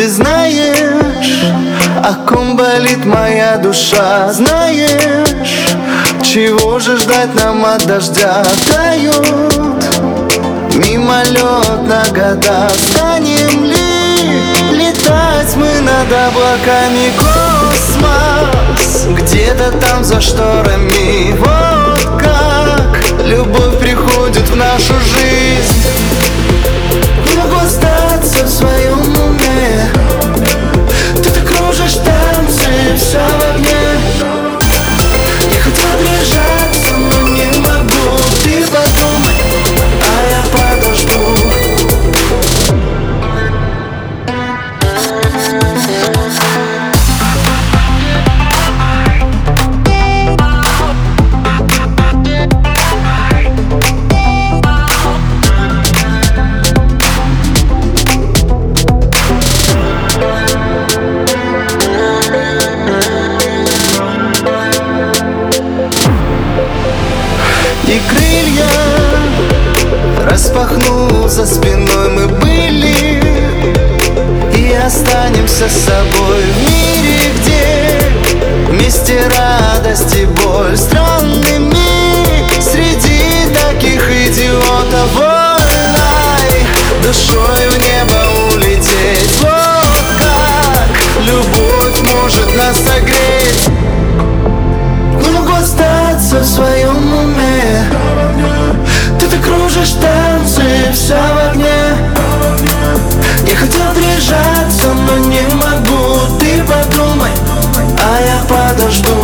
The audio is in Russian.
Ты знаешь, о ком болит моя душа? Знаешь, чего же ждать нам от дождя? Тают мимолетно года. Станем ли летать мы над облаками? Космос где-то там за шторами. Вот распахнул за спиной. Мы были И останемся с собой в мире, где Вместе радость и боль Странный миг среди таких идиотов. Вольной душой в небо улететь. Вот как любовь может нас согреть. Не могу остаться в своем уме. Ты так кружишь танцы, теряемся в огне. Я хотел прижаться, но не могу. Ты подумай, а я подожду.